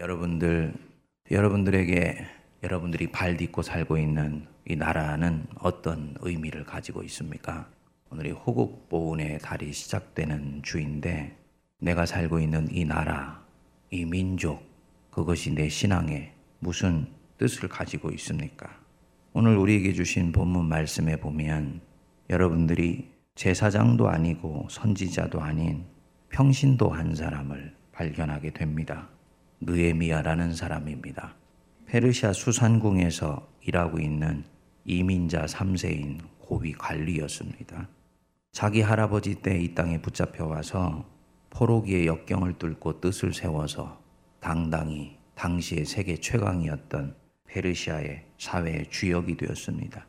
여러분들, 여러분들에게 여러분들이 발 딛고 살고 있는 이 나라는 어떤 의미를 가지고 있습니까? 오늘이 호국 보훈의 달이 시작되는 주인데 내가 살고 있는 이 나라, 이 민족, 그것이 내 신앙에 무슨 뜻을 가지고 있습니까? 오늘 우리에게 주신 본문 말씀에 보면 여러분들이 제사장도 아니고 선지자도 아닌 평신도 한 사람을 발견하게 됩니다. 느에미아라는 사람입니다. 페르시아 수산궁에서 일하고 있는 이민자 3세인 고위 관리였습니다. 자기 할아버지 때 이 땅에 붙잡혀 와서 포로기의 역경을 뚫고 뜻을 세워서 당당히 당시의 세계 최강이었던 페르시아의 사회의 주역이 되었습니다.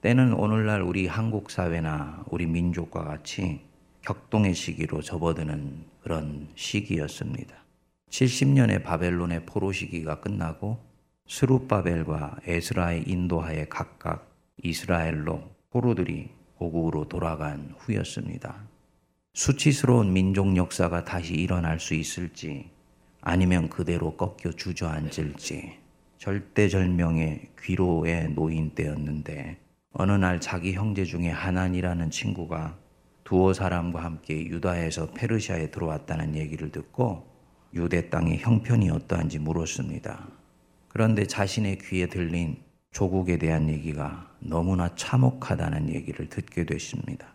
때는 오늘날 우리 한국 사회나 우리 민족과 같이 격동의 시기로 접어드는 그런 시기였습니다. 70년의 바벨론의 포로 시기가 끝나고 스룹바벨과 에스라의 인도하에 각각 이스라엘로 포로들이 고국으로 돌아간 후였습니다. 수치스러운 민족 역사가 다시 일어날 수 있을지 아니면 그대로 꺾여 주저앉을지 절대절명의 귀로에 놓인 때였는데 어느 날 자기 형제 중에 하난이라는 친구가 두어 사람과 함께 유다에서 페르시아에 들어왔다는 얘기를 듣고 유대 땅의 형편이 어떠한지 물었습니다. 그런데 자신의 귀에 들린 조국에 대한 얘기가 너무나 참혹하다는 얘기를 듣게 됐습니다.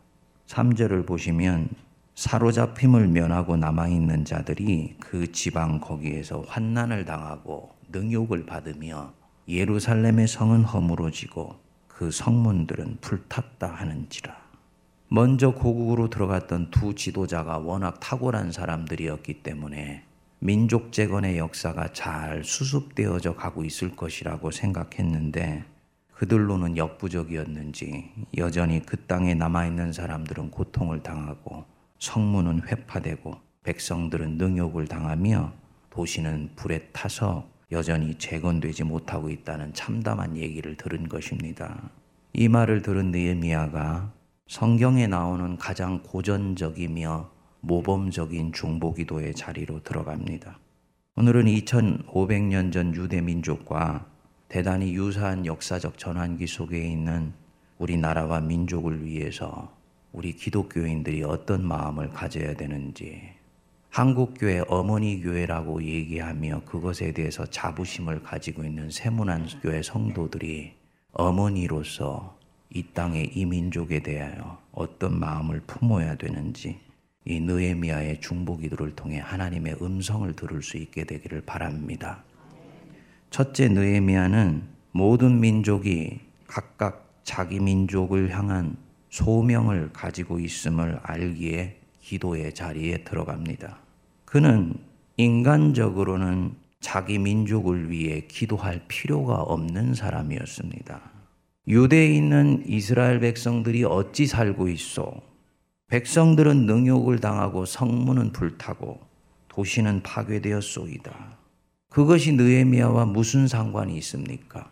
3절을 보시면 사로잡힘을 면하고 남아있는 자들이 그 지방 거기에서 환난을 당하고 능욕을 받으며 예루살렘의 성은 허물어지고 그 성문들은 불탔다 하는지라. 먼저 고국으로 들어갔던 두 지도자가 워낙 탁월한 사람들이었기 때문에 민족 재건의 역사가 잘 수습되어져 가고 있을 것이라고 생각했는데 그들로는 역부족이었는지 여전히 그 땅에 남아있는 사람들은 고통을 당하고 성문은 회파되고 백성들은 능욕을 당하며 도시는 불에 타서 여전히 재건되지 못하고 있다는 참담한 얘기를 들은 것입니다. 이 말을 들은 느헤미야가 성경에 나오는 가장 고전적이며 모범적인 중보기도의 자리로 들어갑니다. 오늘은 2500년 전 유대 민족과 대단히 유사한 역사적 전환기 속에 있는 우리나라와 민족을 위해서 우리 기독교인들이 어떤 마음을 가져야 되는지 한국교회 어머니 교회라고 얘기하며 그것에 대해서 자부심을 가지고 있는 세문안 교회 성도들이 어머니로서 이 땅의 이 민족에 대하여 어떤 마음을 품어야 되는지 이 느헤미야의 중보 기도를 통해 하나님의 음성을 들을 수 있게 되기를 바랍니다. 첫째 느헤미야는 모든 민족이 각각 자기 민족을 향한 소명을 가지고 있음을 알기에 기도의 자리에 들어갑니다. 그는 인간적으로는 자기 민족을 위해 기도할 필요가 없는 사람이었습니다. 유대에 있는 이스라엘 백성들이 어찌 살고 있어? 백성들은 능욕을 당하고 성문은 불타고 도시는 파괴되었소이다. 그것이 느헤미야와 무슨 상관이 있습니까?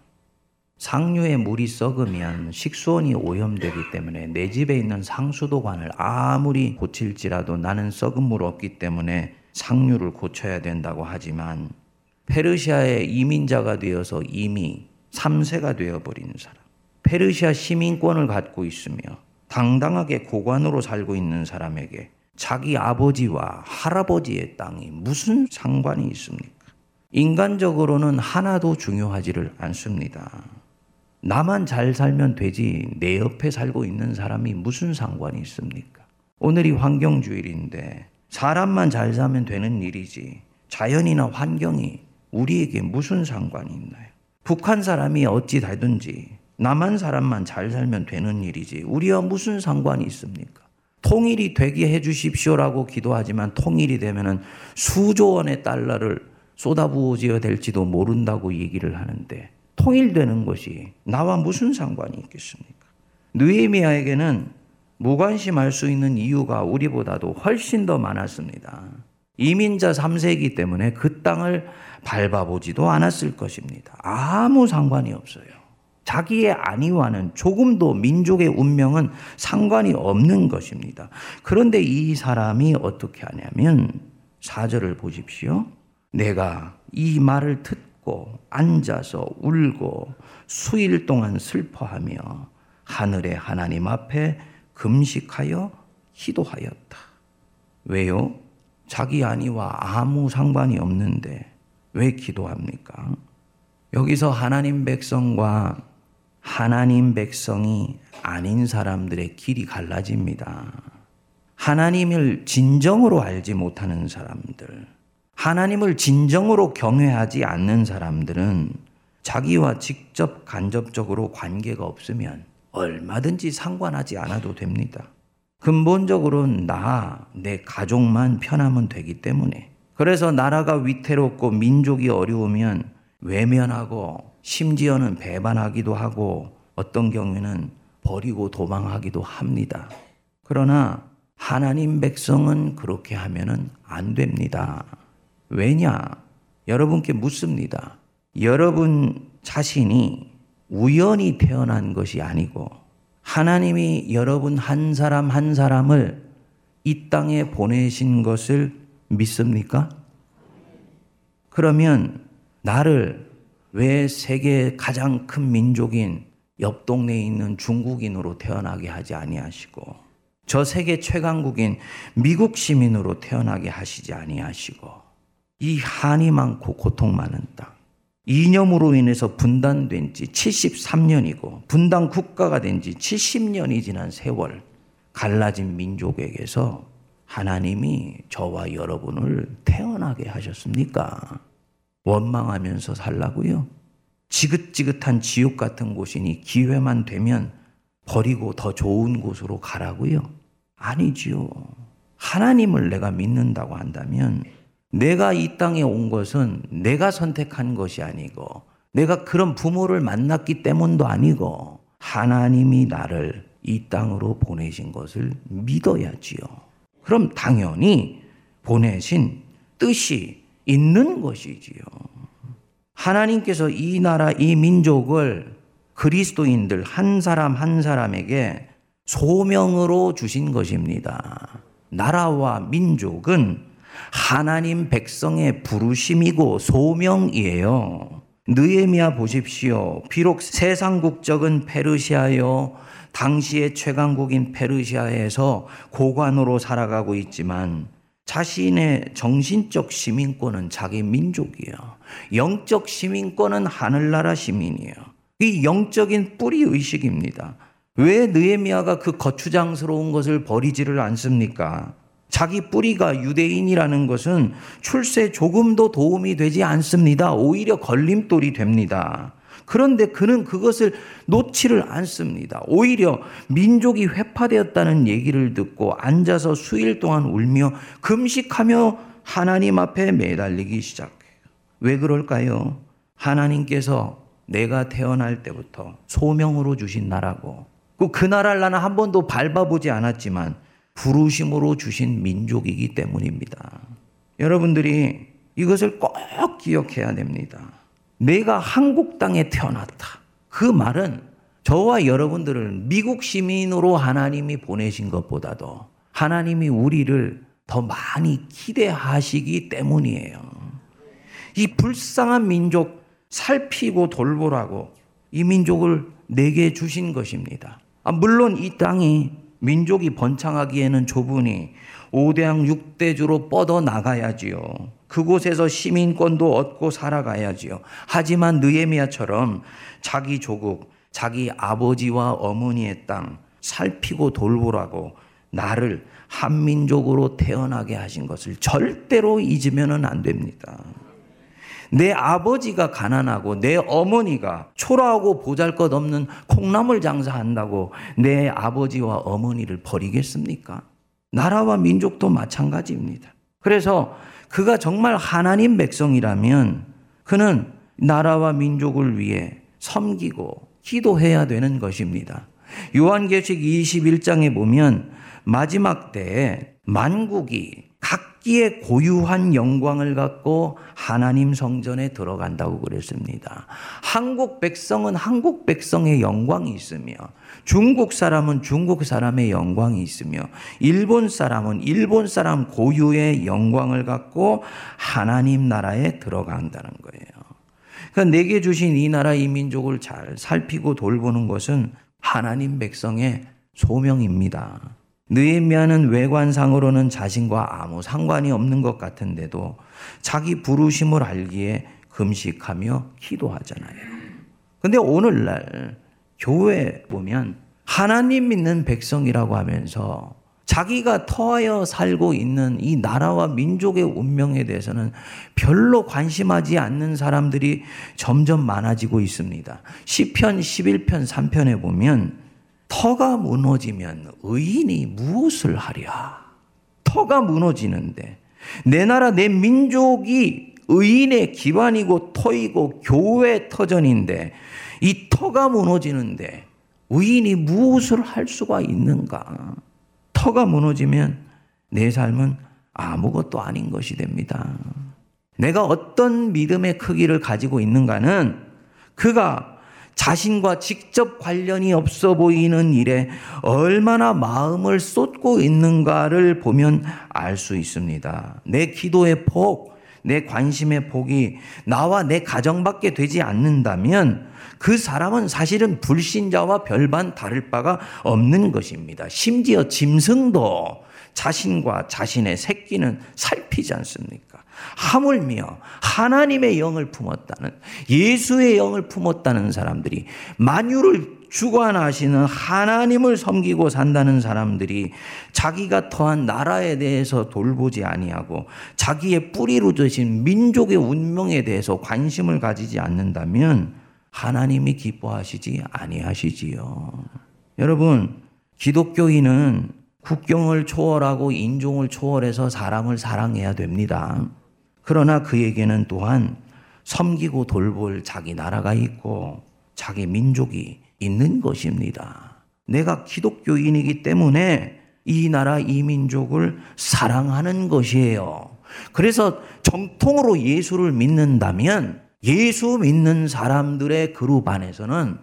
상류에 물이 썩으면 식수원이 오염되기 때문에 내 집에 있는 상수도관을 아무리 고칠지라도 나는 썩은 물 없기 때문에 상류를 고쳐야 된다고 하지만 페르시아의 이민자가 되어서 이미 3세가 되어버린 사람, 페르시아 시민권을 갖고 있으며 당당하게 고관으로 살고 있는 사람에게 자기 아버지와 할아버지의 땅이 무슨 상관이 있습니까? 인간적으로는 하나도 중요하지를 않습니다. 나만 잘 살면 되지 내 옆에 살고 있는 사람이 무슨 상관이 있습니까? 오늘이 환경주일인데 사람만 잘 살면 되는 일이지 자연이나 환경이 우리에게 무슨 상관이 있나요? 북한 사람이 어찌 되든지 남한 사람만 잘 살면 되는 일이지 우리와 무슨 상관이 있습니까? 통일이 되게 해 주십시오라고 기도하지만 통일이 되면은 수조 원의 달러를 쏟아부어져야 될지도 모른다고 얘기를 하는데 통일되는 것이 나와 무슨 상관이 있겠습니까? 느헤미야에게는 무관심할 수 있는 이유가 우리보다도 훨씬 더 많았습니다. 이민자 3세기 때문에 그 땅을 밟아보지도 않았을 것입니다. 아무 상관이 없어요. 자기의 안위와는 조금도 민족의 운명은 상관이 없는 것입니다. 그런데 이 사람이 어떻게 하냐면 4절을 보십시오. 내가 이 말을 듣고 앉아서 울고 수일 동안 슬퍼하며 하늘의 하나님 앞에 금식하여 기도하였다. 왜요? 자기 아니와 아무 상관이 없는데 왜 기도합니까? 여기서 하나님 백성과 하나님 백성이 아닌 사람들의 길이 갈라집니다. 하나님을 진정으로 알지 못하는 사람들, 하나님을 진정으로 경외하지 않는 사람들은 자기와 직접 간접적으로 관계가 없으면 얼마든지 상관하지 않아도 됩니다. 근본적으로는 나, 내 가족만 편하면 되기 때문에. 그래서 나라가 위태롭고 민족이 어려우면 외면하고 심지어는 배반하기도 하고 어떤 경우에는 버리고 도망하기도 합니다. 그러나 하나님 백성은 그렇게 하면은 안 됩니다. 왜냐? 여러분께 묻습니다. 여러분 자신이 우연히 태어난 것이 아니고 하나님이 여러분 한 사람 한 사람을 이 땅에 보내신 것을 믿습니까? 그러면 나를 왜 세계 가장 큰 민족인 옆 동네에 있는 중국인으로 태어나게 하지 아니하시고 저 세계 최강국인 미국 시민으로 태어나게 하시지 아니하시고 이 한이 많고 고통 많은 땅 이념으로 인해서 분단된 지 73년이고 분단 국가가 된 지 70년이 지난 세월 갈라진 민족에게서 하나님이 저와 여러분을 태어나게 하셨습니까? 원망하면서 살라고요? 지긋지긋한 지옥 같은 곳이니 기회만 되면 버리고 더 좋은 곳으로 가라고요? 아니지요. 하나님을 내가 믿는다고 한다면 내가 이 땅에 온 것은 내가 선택한 것이 아니고 내가 그런 부모를 만났기 때문도 아니고 하나님이 나를 이 땅으로 보내신 것을 믿어야지요. 그럼 당연히 보내신 뜻이 있는 것이지요. 하나님께서 이 나라, 이 민족을 그리스도인들 한 사람 한 사람에게 소명으로 주신 것입니다. 나라와 민족은 하나님 백성의 부르심이고 소명이에요. 느에미아 보십시오. 비록 세상 국적은 페르시아요. 당시의 최강국인 페르시아에서 고관으로 살아가고 있지만 자신의 정신적 시민권은 자기 민족이에요. 영적 시민권은 하늘나라 시민이에요. 이 영적인 뿌리 의식입니다. 왜 느에미아가 그 거추장스러운 것을 버리지를 않습니까? 자기 뿌리가 유대인이라는 것은 출세 조금도 도움이 되지 않습니다. 오히려 걸림돌이 됩니다. 그런데 그는 그것을 놓지를 않습니다. 오히려 민족이 회파되었다는 얘기를 듣고 앉아서 수일 동안 울며 금식하며 하나님 앞에 매달리기 시작해요. 왜 그럴까요? 하나님께서 내가 태어날 때부터 소명으로 주신 나라고 그 나라를 나는 한 번도 밟아보지 않았지만 부르심으로 주신 민족이기 때문입니다. 여러분들이 이것을 꼭 기억해야 됩니다. 내가 한국 땅에 태어났다. 그 말은 저와 여러분들을 미국 시민으로 하나님이 보내신 것보다도 하나님이 우리를 더 많이 기대하시기 때문이에요. 이 불쌍한 민족 살피고 돌보라고 이 민족을 내게 주신 것입니다. 아, 물론 이 땅이 민족이 번창하기에는 좁으니 5대양 6대주로 뻗어 나가야지요. 그곳에서 시민권도 얻고 살아가야지요. 하지만 느에미아처럼 자기 조국, 자기 아버지와 어머니의 땅 살피고 돌보라고 나를 한민족으로 태어나게 하신 것을 절대로 잊으면 안 됩니다. 내 아버지가 가난하고 내 어머니가 초라하고 보잘 것 없는 콩나물 장사한다고 내 아버지와 어머니를 버리겠습니까? 나라와 민족도 마찬가지입니다. 그래서 그가 정말 하나님 백성이라면 그는 나라와 민족을 위해 섬기고 기도해야 되는 것입니다. 요한계시록 21장에 보면 마지막 때에 만국이 각 각기의 고유한 영광을 갖고 하나님 성전에 들어간다고 그랬습니다. 한국 백성은 한국 백성의 영광이 있으며 중국 사람은 중국 사람의 영광이 있으며 일본 사람은 일본 사람 고유의 영광을 갖고 하나님 나라에 들어간다는 거예요. 그러니까 내게 주신 이 나라 이 민족을 잘 살피고 돌보는 것은 하나님 백성의 소명입니다. 느헤미야는 외관상으로는 자신과 아무 상관이 없는 것 같은데도 자기 부르심을 알기에 금식하며 기도하잖아요. 근데 오늘날 교회 보면 하나님 믿는 백성이라고 하면서 자기가 터하여 살고 있는 이 나라와 민족의 운명에 대해서는 별로 관심하지 않는 사람들이 점점 많아지고 있습니다. 시편 11편 3편에 보면 터가 무너지면 의인이 무엇을 하랴? 터가 무너지는데 내 나라 내 민족이 의인의 기반이고 터이고 교회 터전인데 이 터가 무너지는데 의인이 무엇을 할 수가 있는가? 터가 무너지면 내 삶은 아무것도 아닌 것이 됩니다. 내가 어떤 믿음의 크기를 가지고 있는가는 그가 자신과 직접 관련이 없어 보이는 일에 얼마나 마음을 쏟고 있는가를 보면 알 수 있습니다. 내 기도의 폭, 내 관심의 폭이 나와 내 가정밖에 되지 않는다면 그 사람은 사실은 불신자와 별반 다를 바가 없는 것입니다. 심지어 짐승도 자신과 자신의 새끼는 살피지 않습니까? 하물며 하나님의 영을 품었다는 예수의 영을 품었다는 사람들이 만유를 주관하시는 하나님을 섬기고 산다는 사람들이 자기가 터한 나라에 대해서 돌보지 아니하고 자기의 뿌리로 드신 민족의 운명에 대해서 관심을 가지지 않는다면 하나님이 기뻐하시지 아니하시지요. 여러분, 기독교인은 국경을 초월하고 인종을 초월해서 사람을 사랑해야 됩니다. 그러나 그에게는 또한 섬기고 돌볼 자기 나라가 있고 자기 민족이 있는 것입니다. 내가 기독교인이기 때문에 이 나라 이 민족을 사랑하는 것이에요. 그래서 정통으로 예수를 믿는다면 예수 믿는 사람들의 그룹 안에서는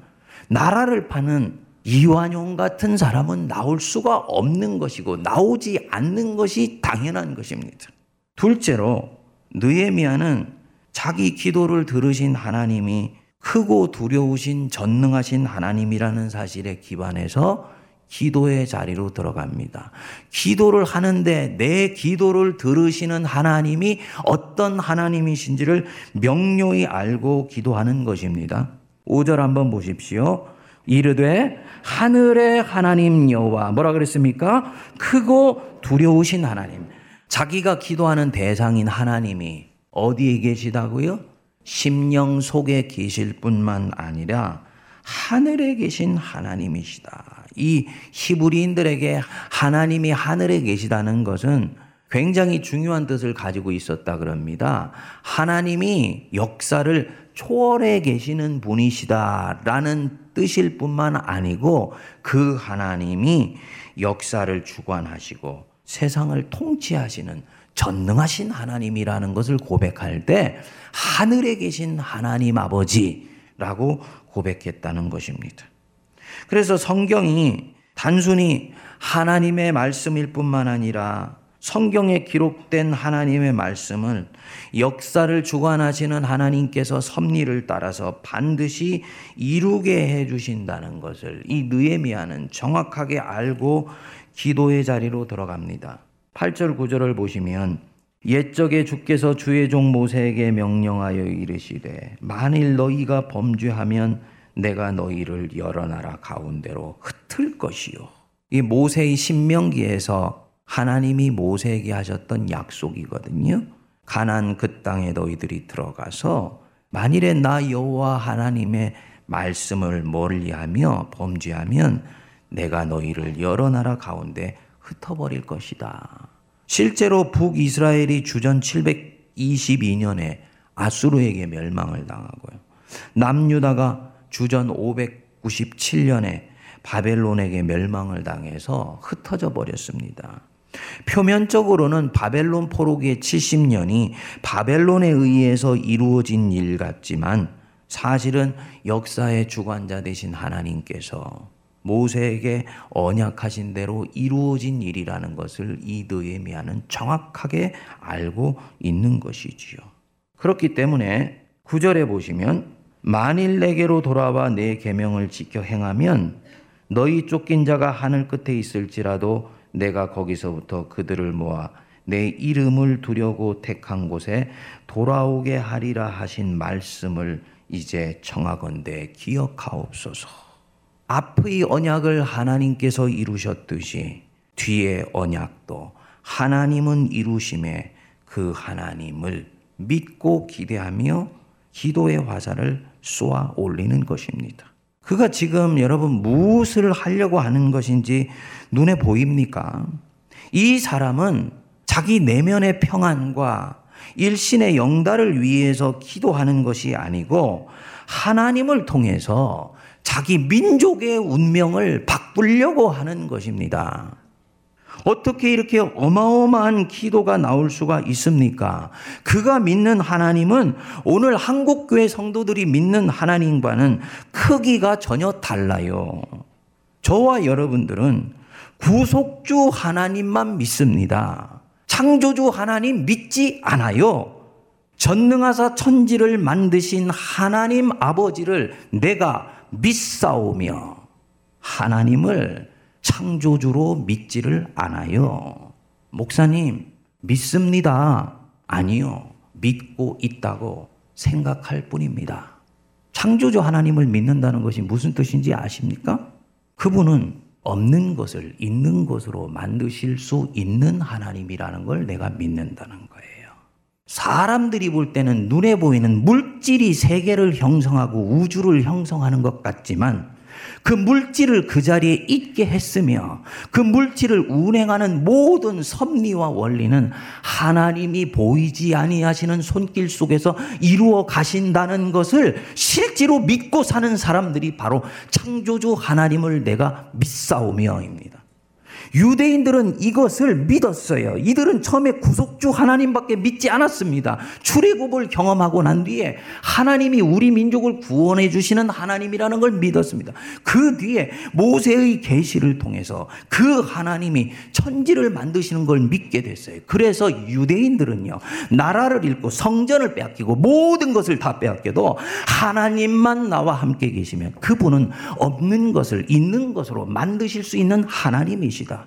나라를 파는 이완용 같은 사람은 나올 수가 없는 것이고 나오지 않는 것이 당연한 것입니다. 둘째로 느에미아는 자기 기도를 들으신 하나님이 크고 두려우신 전능하신 하나님이라는 사실에 기반해서 기도의 자리로 들어갑니다. 기도를 하는데 내 기도를 들으시는 하나님이 어떤 하나님이신지를 명료히 알고 기도하는 것입니다. 5절 한번 보십시오. 이르되 하늘의 하나님 여호와 뭐라 그랬습니까? 크고 두려우신 하나님. 자기가 기도하는 대상인 하나님이 어디에 계시다고요? 심령 속에 계실 뿐만 아니라 하늘에 계신 하나님이시다. 이 히브리인들에게 하나님이 하늘에 계시다는 것은 굉장히 중요한 뜻을 가지고 있었다 그럽니다. 하나님이 역사를 초월해 계시는 분이시다라는 뜻일 뿐만 아니고 그 하나님이 역사를 주관하시고 세상을 통치하시는 전능하신 하나님이라는 것을 고백할 때 하늘에 계신 하나님 아버지라고 고백했다는 것입니다. 그래서 성경이 단순히 하나님의 말씀일 뿐만 아니라 성경에 기록된 하나님의 말씀을 역사를 주관하시는 하나님께서 섭리를 따라서 반드시 이루게 해 주신다는 것을 이 느헤미야는 정확하게 알고 기도의 자리로 들어갑니다. 8절 9절을 보시면 옛적에 주께서 주의 종 모세에게 명령하여 이르시되 만일 너희가 범죄하면 내가 너희를 여러 나라 가운데로 흩을 것이요. 이 모세의 신명기에서 하나님이 모세에게 하셨던 약속이거든요. 가난 그 땅에 너희들이 들어가서 만일에 나 여호와 하나님의 말씀을 멀리하며 범죄하면 내가 너희를 여러 나라 가운데 흩어버릴 것이다. 실제로 북이스라엘이 주전 722년에 아수르에게 멸망을 당하고요. 남유다가 주전 597년에 바벨론에게 멸망을 당해서 흩어져 버렸습니다. 표면적으로는 바벨론 포로기의 70년이 바벨론에 의해서 이루어진 일 같지만 사실은 역사의 주관자 되신 하나님께서 모세에게 언약하신 대로 이루어진 일이라는 것을 이 느헤미야는 정확하게 알고 있는 것이지요. 그렇기 때문에 구절에 보시면 만일 내게로 돌아와 내 계명을 지켜 행하면 너희 쫓긴 자가 하늘 끝에 있을지라도 내가 거기서부터 그들을 모아 내 이름을 두려고 택한 곳에 돌아오게 하리라 하신 말씀을 이제 청하건대 기억하옵소서. 앞의 언약을 하나님께서 이루셨듯이 뒤의 언약도 하나님은 이루심에 그 하나님을 믿고 기대하며 기도의 화살을 쏘아 올리는 것입니다. 그가 지금 여러분 무엇을 하려고 하는 것인지 눈에 보입니까? 이 사람은 자기 내면의 평안과 일신의 영달을 위해서 기도하는 것이 아니고 하나님을 통해서 자기 민족의 운명을 바꾸려고 하는 것입니다. 어떻게 이렇게 어마어마한 기도가 나올 수가 있습니까? 그가 믿는 하나님은 오늘 한국교회 성도들이 믿는 하나님과는 크기가 전혀 달라요. 저와 여러분들은 구속주 하나님만 믿습니다. 창조주 하나님 믿지 않아요. 전능하사 천지를 만드신 하나님 아버지를 내가 믿사오며 하나님을 창조주로 믿지를 않아요. 목사님, 믿습니다. 아니요. 믿고 있다고 생각할 뿐입니다. 창조주 하나님을 믿는다는 것이 무슨 뜻인지 아십니까? 그분은 없는 것을 있는 것으로 만드실 수 있는 하나님이라는 걸 내가 믿는다는 거예요. 사람들이 볼 때는 눈에 보이는 물질이 세계를 형성하고 우주를 형성하는 것 같지만 그 물질을 그 자리에 있게 했으며 그 물질을 운행하는 모든 섭리와 원리는 하나님이 보이지 아니하시는 손길 속에서 이루어 가신다는 것을 실제로 믿고 사는 사람들이 바로 창조주 하나님을 내가 믿사오며입니다. 유대인들은 이것을 믿었어요. 이들은 처음에 구속주 하나님밖에 믿지 않았습니다. 출애굽을 경험하고 난 뒤에 하나님이 우리 민족을 구원해 주시는 하나님이라는 걸 믿었습니다. 그 뒤에 모세의 계시를 통해서 그 하나님이 천지를 만드시는 걸 믿게 됐어요. 그래서 유대인들은요. 나라를 잃고 성전을 빼앗기고 모든 것을 다 빼앗겨도 하나님만 나와 함께 계시면 그분은 없는 것을 있는 것으로 만드실 수 있는 하나님이시다.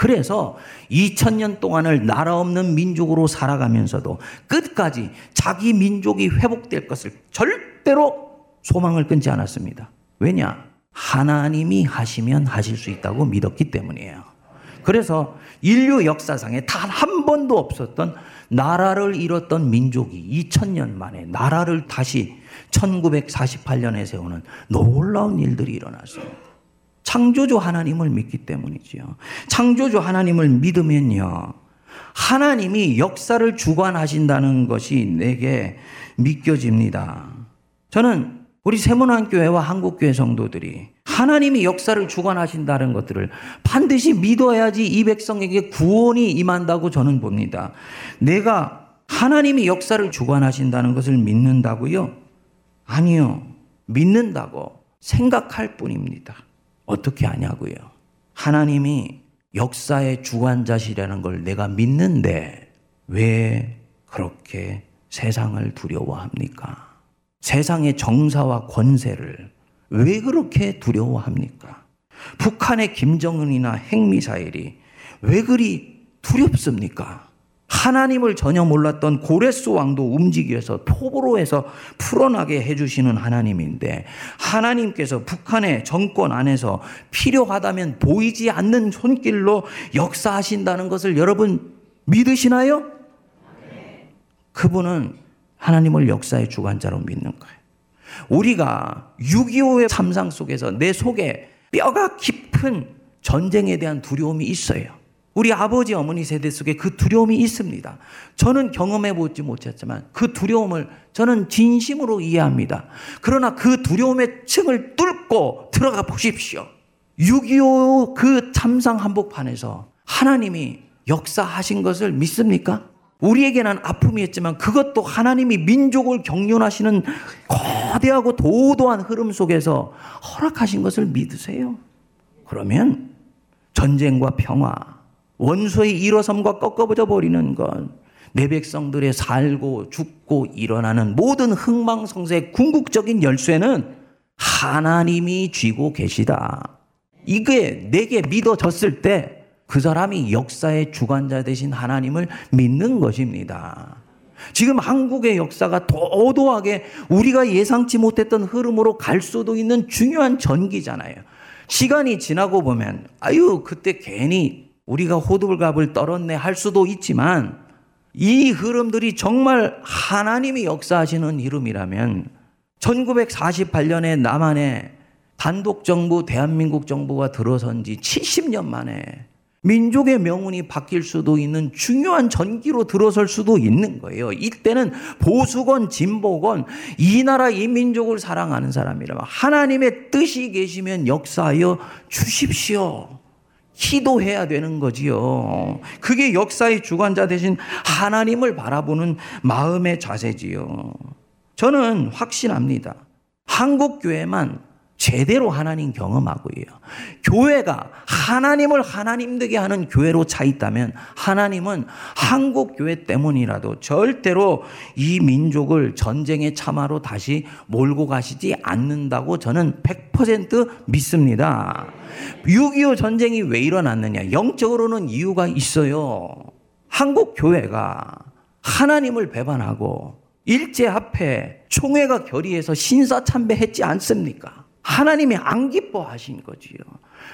그래서 2000년 동안을 나라 없는 민족으로 살아가면서도 끝까지 자기 민족이 회복될 것을 절대로 소망을 끊지 않았습니다. 왜냐? 하나님이 하시면 하실 수 있다고 믿었기 때문이에요. 그래서 인류 역사상에 단 한 번도 없었던 나라를 잃었던 민족이 2000년 만에 나라를 다시 1948년에 세우는 놀라운 일들이 일어났습니다. 창조주 하나님을 믿기 때문이지요. 창조주 하나님을 믿으면요. 하나님이 역사를 주관하신다는 것이 내게 믿겨집니다. 저는 우리 세문안교회와 한국교회 성도들이 하나님이 역사를 주관하신다는 것들을 반드시 믿어야지 이 백성에게 구원이 임한다고 저는 봅니다. 내가 하나님이 역사를 주관하신다는 것을 믿는다고요? 아니요. 믿는다고 생각할 뿐입니다. 어떻게 하냐고요. 하나님이 역사의 주관자시라는 걸 내가 믿는데 왜 그렇게 세상을 두려워합니까? 세상의 정사와 권세를 왜 그렇게 두려워합니까? 북한의 김정은이나 핵미사일이 왜 그리 두렵습니까? 하나님을 전혀 몰랐던 고레스 왕도 움직여서 포로에서 풀어나게 해주시는 하나님인데 하나님께서 북한의 정권 안에서 필요하다면 보이지 않는 손길로 역사하신다는 것을 여러분 믿으시나요? 그분은 하나님을 역사의 주관자로 믿는 거예요. 우리가 6.25의 참상 속에서 내 속에 뼈가 깊은 전쟁에 대한 두려움이 있어요. 우리 아버지 어머니 세대 속에 그 두려움이 있습니다. 저는 경험해 보지 못했지만 그 두려움을 저는 진심으로 이해합니다. 그러나 그 두려움의 층을 뚫고 들어가 보십시오. 6.25 그 참상 한복판에서 하나님이 역사하신 것을 믿습니까? 우리에게는 아픔이었지만 그것도 하나님이 민족을 경륜하시는 거대하고 도도한 흐름 속에서 허락하신 것을 믿으세요. 그러면 전쟁과 평화, 원수의 일어섬과 꺾어버져 버리는 것, 내 백성들의 살고 죽고 일어나는 모든 흥망성쇠의 궁극적인 열쇠는 하나님이 쥐고 계시다. 이게 내게 믿어졌을 때 그 사람이 역사의 주관자 되신 하나님을 믿는 것입니다. 지금 한국의 역사가 도도하게 우리가 예상치 못했던 흐름으로 갈 수도 있는 중요한 전기잖아요. 시간이 지나고 보면, 아유, 그때 괜히 우리가 호들갑을 떨었네 할 수도 있지만, 이 흐름들이 정말 하나님이 역사하시는 흐름이라면, 1948년에 남한에 단독 정부, 대한민국 정부가 들어선 지 70년 만에 민족의 명운이 바뀔 수도 있는 중요한 전기로 들어설 수도 있는 거예요. 이때는 보수건, 진보건, 이 나라, 이 민족을 사랑하는 사람이라면 하나님의 뜻이 계시면 역사하여 주십시오. 기도해야 되는 거지요. 그게 역사의 주관자 대신 하나님을 바라보는 마음의 자세지요. 저는 확신합니다. 한국 교회만 제대로 하나님 경험하고요. 교회가 하나님을 하나님 되게 하는 교회로 차 있다면 하나님은 한국 교회 때문이라도 절대로 이 민족을 전쟁의 참화로 다시 몰고 가시지 않는다고 저는 100% 믿습니다. 6.25 전쟁이 왜 일어났느냐? 영적으로는 이유가 있어요. 한국 교회가 하나님을 배반하고 일제 앞에 총회가 결의해서 신사참배했지 않습니까? 하나님이 안 기뻐하신 거지요.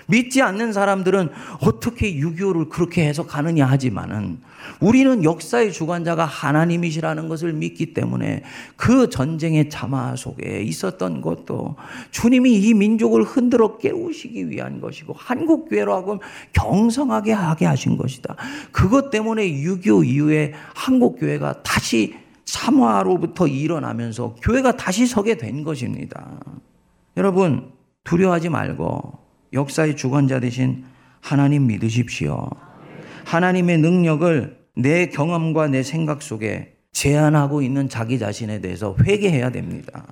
믿지 않는 사람들은 어떻게 6.25를 그렇게 해석하느냐 하지만은 우리는 역사의 주관자가 하나님이시라는 것을 믿기 때문에 그 전쟁의 자마 속에 있었던 것도 주님이 이 민족을 흔들어 깨우시기 위한 것이고 한국 교회로 하고 경성하게 하게 하신 것이다. 그것 때문에 6.25 이후에 한국 교회가 다시 참화로부터 일어나면서 교회가 다시 서게 된 것입니다. 여러분, 두려워하지 말고 역사의 주관자 되신 하나님 믿으십시오. 하나님의 능력을 내 경험과 내 생각 속에 제한하고 있는 자기 자신에 대해서 회개해야 됩니다.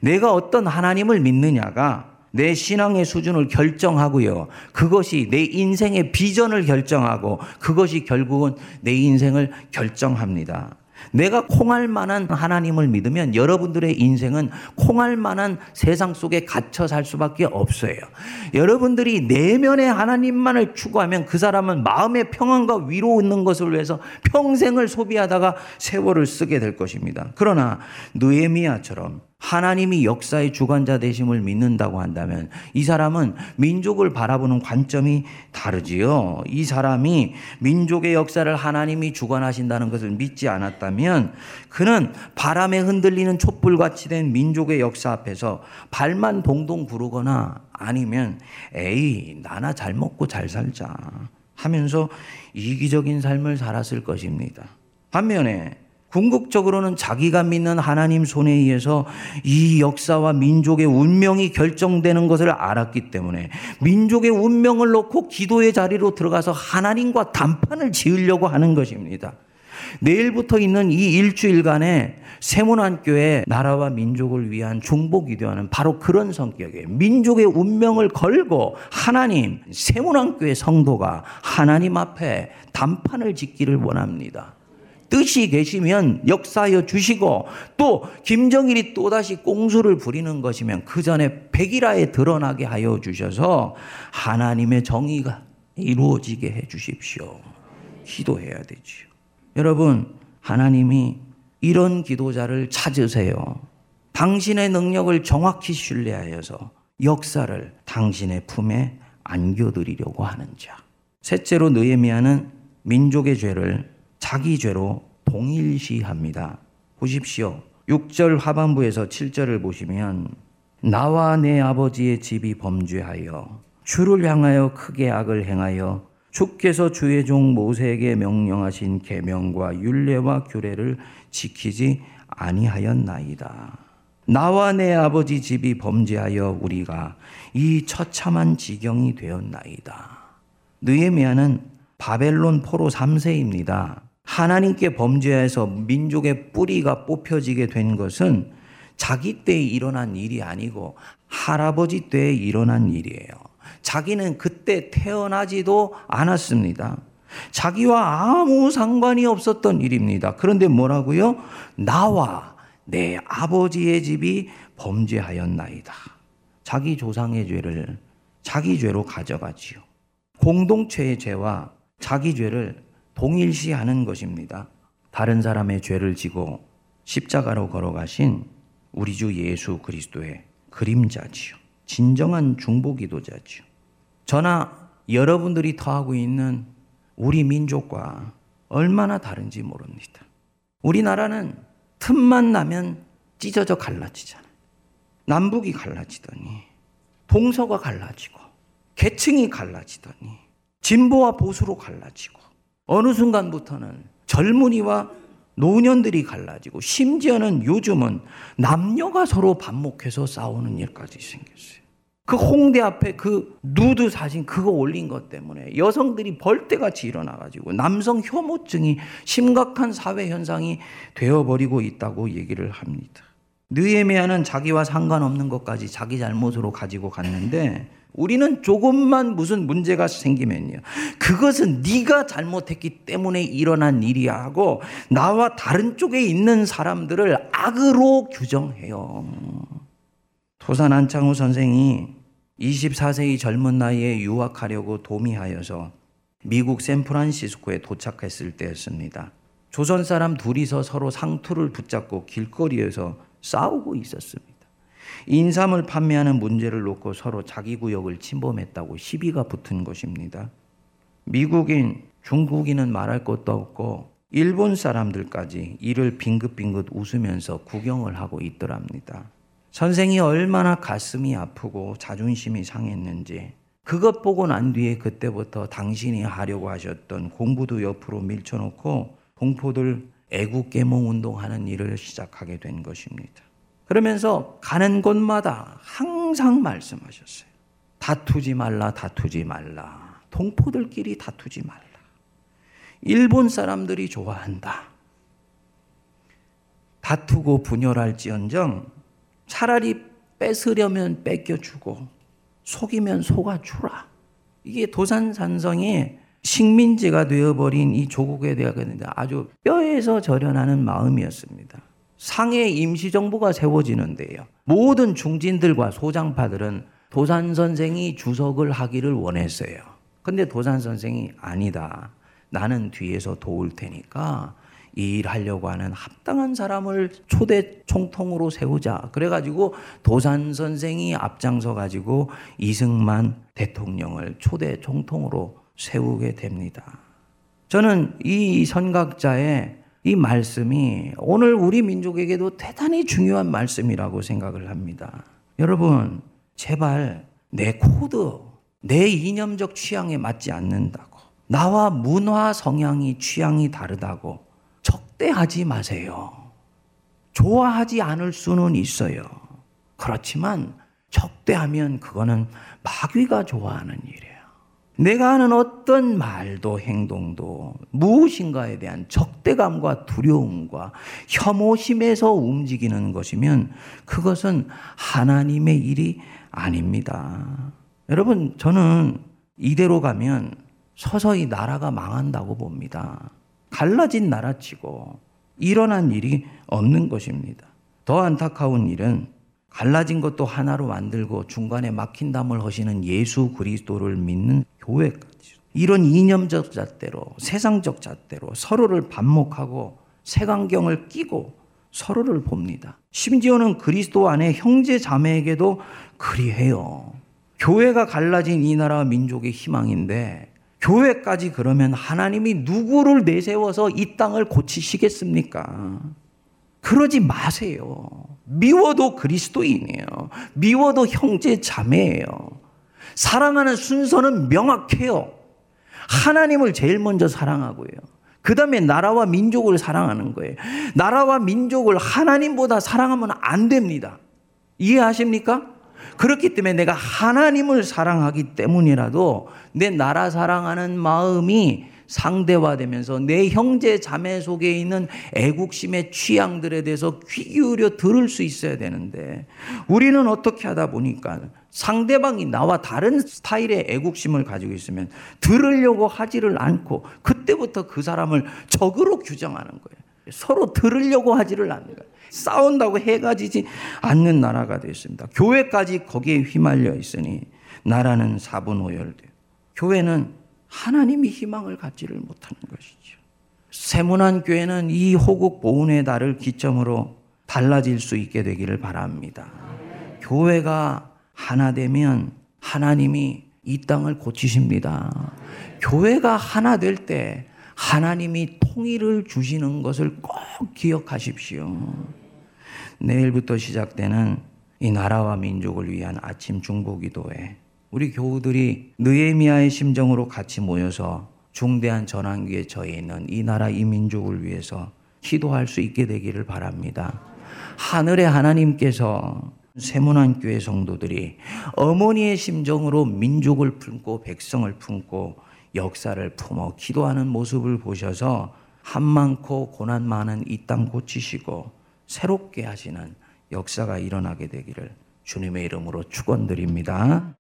내가 어떤 하나님을 믿느냐가 내 신앙의 수준을 결정하고요. 그것이 내 인생의 비전을 결정하고 그것이 결국은 내 인생을 결정합니다. 내가 콩할 만한 하나님을 믿으면 여러분들의 인생은 콩할 만한 세상 속에 갇혀 살 수밖에 없어요. 여러분들이 내면의 하나님만을 추구하면 그 사람은 마음의 평안과 위로 있는 것을 위해서 평생을 소비하다가 세월을 쓰게 될 것입니다. 그러나 느에미아처럼 하나님이 역사의 주관자 되심을 믿는다고 한다면 이 사람은 민족을 바라보는 관점이 다르지요. 이 사람이 민족의 역사를 하나님이 주관하신다는 것을 믿지 않았다면 그는 바람에 흔들리는 촛불같이 된 민족의 역사 앞에서 발만 동동 구르거나 아니면 에이 나나 잘 먹고 잘 살자 하면서 이기적인 삶을 살았을 것입니다. 반면에 궁극적으로는 자기가 믿는 하나님 손에 의해서 이 역사와 민족의 운명이 결정되는 것을 알았기 때문에 민족의 운명을 놓고 기도의 자리로 들어가서 하나님과 담판을 지으려고 하는 것입니다. 내일부터 있는 이 일주일간에 세문안교회 나라와 민족을 위한 중보 기도하는 바로 그런 성격이에요. 민족의 운명을 걸고 하나님, 세문안교회 성도가 하나님 앞에 담판을 짓기를 원합니다. 뜻이 계시면 역사하여 주시고 또 김정일이 또다시 꽁수를 부리는 것이면 그 전에 백일하에 드러나게 하여 주셔서 하나님의 정의가 이루어지게 해 주십시오. 기도해야 되지요. 여러분, 하나님이 이런 기도자를 찾으세요. 당신의 능력을 정확히 신뢰하여서 역사를 당신의 품에 안겨드리려고 하는 자. 셋째로 느헤미야는 민족의 죄를 자기 죄로 동일시합니다. 보십시오. 6절 하반부에서 7절을 보시면 나와 내 아버지의 집이 범죄하여 주를 향하여 크게 악을 행하여 주께서 주의 종 모세에게 명령하신 계명과 율례와 규례를 지키지 아니하였나이다. 나와 내 아버지 집이 범죄하여 우리가 이 처참한 지경이 되었나이다. 느헤미야는 바벨론 포로 3세입니다. 하나님께 범죄해서 민족의 뿌리가 뽑혀지게 된 것은 자기 때에 일어난 일이 아니고 할아버지 때에 일어난 일이에요. 자기는 그때 태어나지도 않았습니다. 자기와 아무 상관이 없었던 일입니다. 그런데 뭐라고요? 나와 내 아버지의 집이 범죄하였나이다. 자기 조상의 죄를 자기 죄로 가져가지요. 공동체의 죄와 자기 죄를 동일시하는 것입니다. 다른 사람의 죄를 지고 십자가로 걸어가신 우리 주 예수 그리스도의 그림자지요. 진정한 중보기도자지요. 저나 여러분들이 터하고 있는 우리 민족과 얼마나 다른지 모릅니다. 우리나라는 틈만 나면 찢어져 갈라지잖아요. 남북이 갈라지더니 동서가 갈라지고 계층이 갈라지더니 진보와 보수로 갈라지고 어느 순간부터는 젊은이와 노년들이 갈라지고 심지어는 요즘은 남녀가 서로 반목해서 싸우는 일까지 생겼어요. 그 홍대 앞에 그 누드 사진 그거 올린 것 때문에 여성들이 벌떼같이 일어나가지고 남성 혐오증이 심각한 사회 현상이 되어버리고 있다고 얘기를 합니다. 느에미아는 자기와 상관없는 것까지 자기 잘못으로 가지고 갔는데 우리는 조금만 무슨 문제가 생기면요. 그것은 네가 잘못했기 때문에 일어난 일이야 하고 나와 다른 쪽에 있는 사람들을 악으로 규정해요. 토산 안창호 선생이 24세의 젊은 나이에 유학하려고 도미하여서 미국 샌프란시스코에 도착했을 때였습니다. 조선 사람 둘이서 서로 상투를 붙잡고 길거리에서 싸우고 있었습니다. 인삼을 판매하는 문제를 놓고 서로 자기 구역을 침범했다고 시비가 붙은 것입니다. 미국인, 중국인은 말할 것도 없고 일본 사람들까지 이를 빙긋빙긋 웃으면서 구경을 하고 있더랍니다. 선생이 얼마나 가슴이 아프고 자존심이 상했는지 그것 보고 난 뒤에 그때부터 당신이 하려고 하셨던 공부도 옆으로 밀쳐놓고 공포들 애국 계몽 운동하는 일을 시작하게 된 것입니다. 그러면서 가는 곳마다 항상 말씀하셨어요. 다투지 말라, 다투지 말라. 동포들끼리 다투지 말라. 일본 사람들이 좋아한다. 다투고 분열할지언정 차라리 뺏으려면 뺏겨주고 속이면 속아주라. 이게 도산산성의 식민지가 되어버린 이 조국에 대한 아주 뼈에서 절연하는 마음이었습니다. 상해 임시정부가 세워지는데요. 모든 중진들과 소장파들은 도산 선생이 주석을 하기를 원했어요. 근데 도산 선생이 아니다. 나는 뒤에서 도울 테니까 이 일하려고 하는 합당한 사람을 초대 총통으로 세우자. 그래가지고 도산 선생이 앞장서 가지고 이승만 대통령을 초대 총통으로 세우게 됩니다. 저는 이 선각자의 이 말씀이 오늘 우리 민족에게도 대단히 중요한 말씀이라고 생각을 합니다. 여러분, 제발 내 코드, 내 이념적 취향에 맞지 않는다고, 나와 문화 성향이 취향이 다르다고 적대하지 마세요. 좋아하지 않을 수는 있어요. 그렇지만 적대하면 그거는 마귀가 좋아하는 일이에요. 내가 하는 어떤 말도 행동도 무엇인가에 대한 적대감과 두려움과 혐오심에서 움직이는 것이면 그것은 하나님의 일이 아닙니다. 여러분, 저는 이대로 가면 서서히 나라가 망한다고 봅니다. 갈라진 나라치고 일어난 일이 없는 것입니다. 더 안타까운 일은 갈라진 것도 하나로 만들고 중간에 막힌 담을 하시는 예수 그리스도를 믿는 교회까지 이런 이념적 잣대로 세상적 잣대로 서로를 반목하고 색안경을 끼고 서로를 봅니다. 심지어는 그리스도 안에 형제 자매에게도 그리해요. 교회가 갈라진 이 나라 민족의 희망인데 교회까지 그러면 하나님이 누구를 내세워서 이 땅을 고치시겠습니까? 그러지 마세요. 미워도 그리스도인이에요. 미워도 형제 자매예요. 사랑하는 순서는 명확해요. 하나님을 제일 먼저 사랑하고요. 그 다음에 나라와 민족을 사랑하는 거예요. 나라와 민족을 하나님보다 사랑하면 안 됩니다. 이해하십니까? 그렇기 때문에 내가 하나님을 사랑하기 때문이라도 내 나라 사랑하는 마음이 상대화되면서 내 형제 자매 속에 있는 애국심의 취향들에 대해서 귀 기울여 들을 수 있어야 되는데 우리는 어떻게 하다 보니까 상대방이 나와 다른 스타일의 애국심을 가지고 있으면 들으려고 하지를 않고 그때부터 그 사람을 적으로 규정하는 거예요. 서로 들으려고 하지를 않는 거예요. 싸운다고 해가 지지 않는 나라가 되었습니다. 교회까지 거기에 휘말려 있으니 나라는 사분오열돼요. 교회는 하나님이 희망을 갖지를 못하는 것이죠. 세문안 교회는 이 호국 보훈의 달을 기점으로 달라질 수 있게 되기를 바랍니다. 교회가 하나 되면 하나님이 이 땅을 고치십니다. 교회가 하나 될 때 하나님이 통일을 주시는 것을 꼭 기억하십시오. 내일부터 시작되는 이 나라와 민족을 위한 아침 중보 기도회 우리 교우들이 느헤미야의 심정으로 같이 모여서 중대한 전환기에 처해 있는 이 나라 이 민족을 위해서 기도할 수 있게 되기를 바랍니다. 하늘의 하나님께서 세문안 교회 성도들이 어머니의 심정으로 민족을 품고 백성을 품고 역사를 품어 기도하는 모습을 보셔서 한 많고 고난 많은 이 땅 고치시고 새롭게 하시는 역사가 일어나게 되기를 주님의 이름으로 축원드립니다.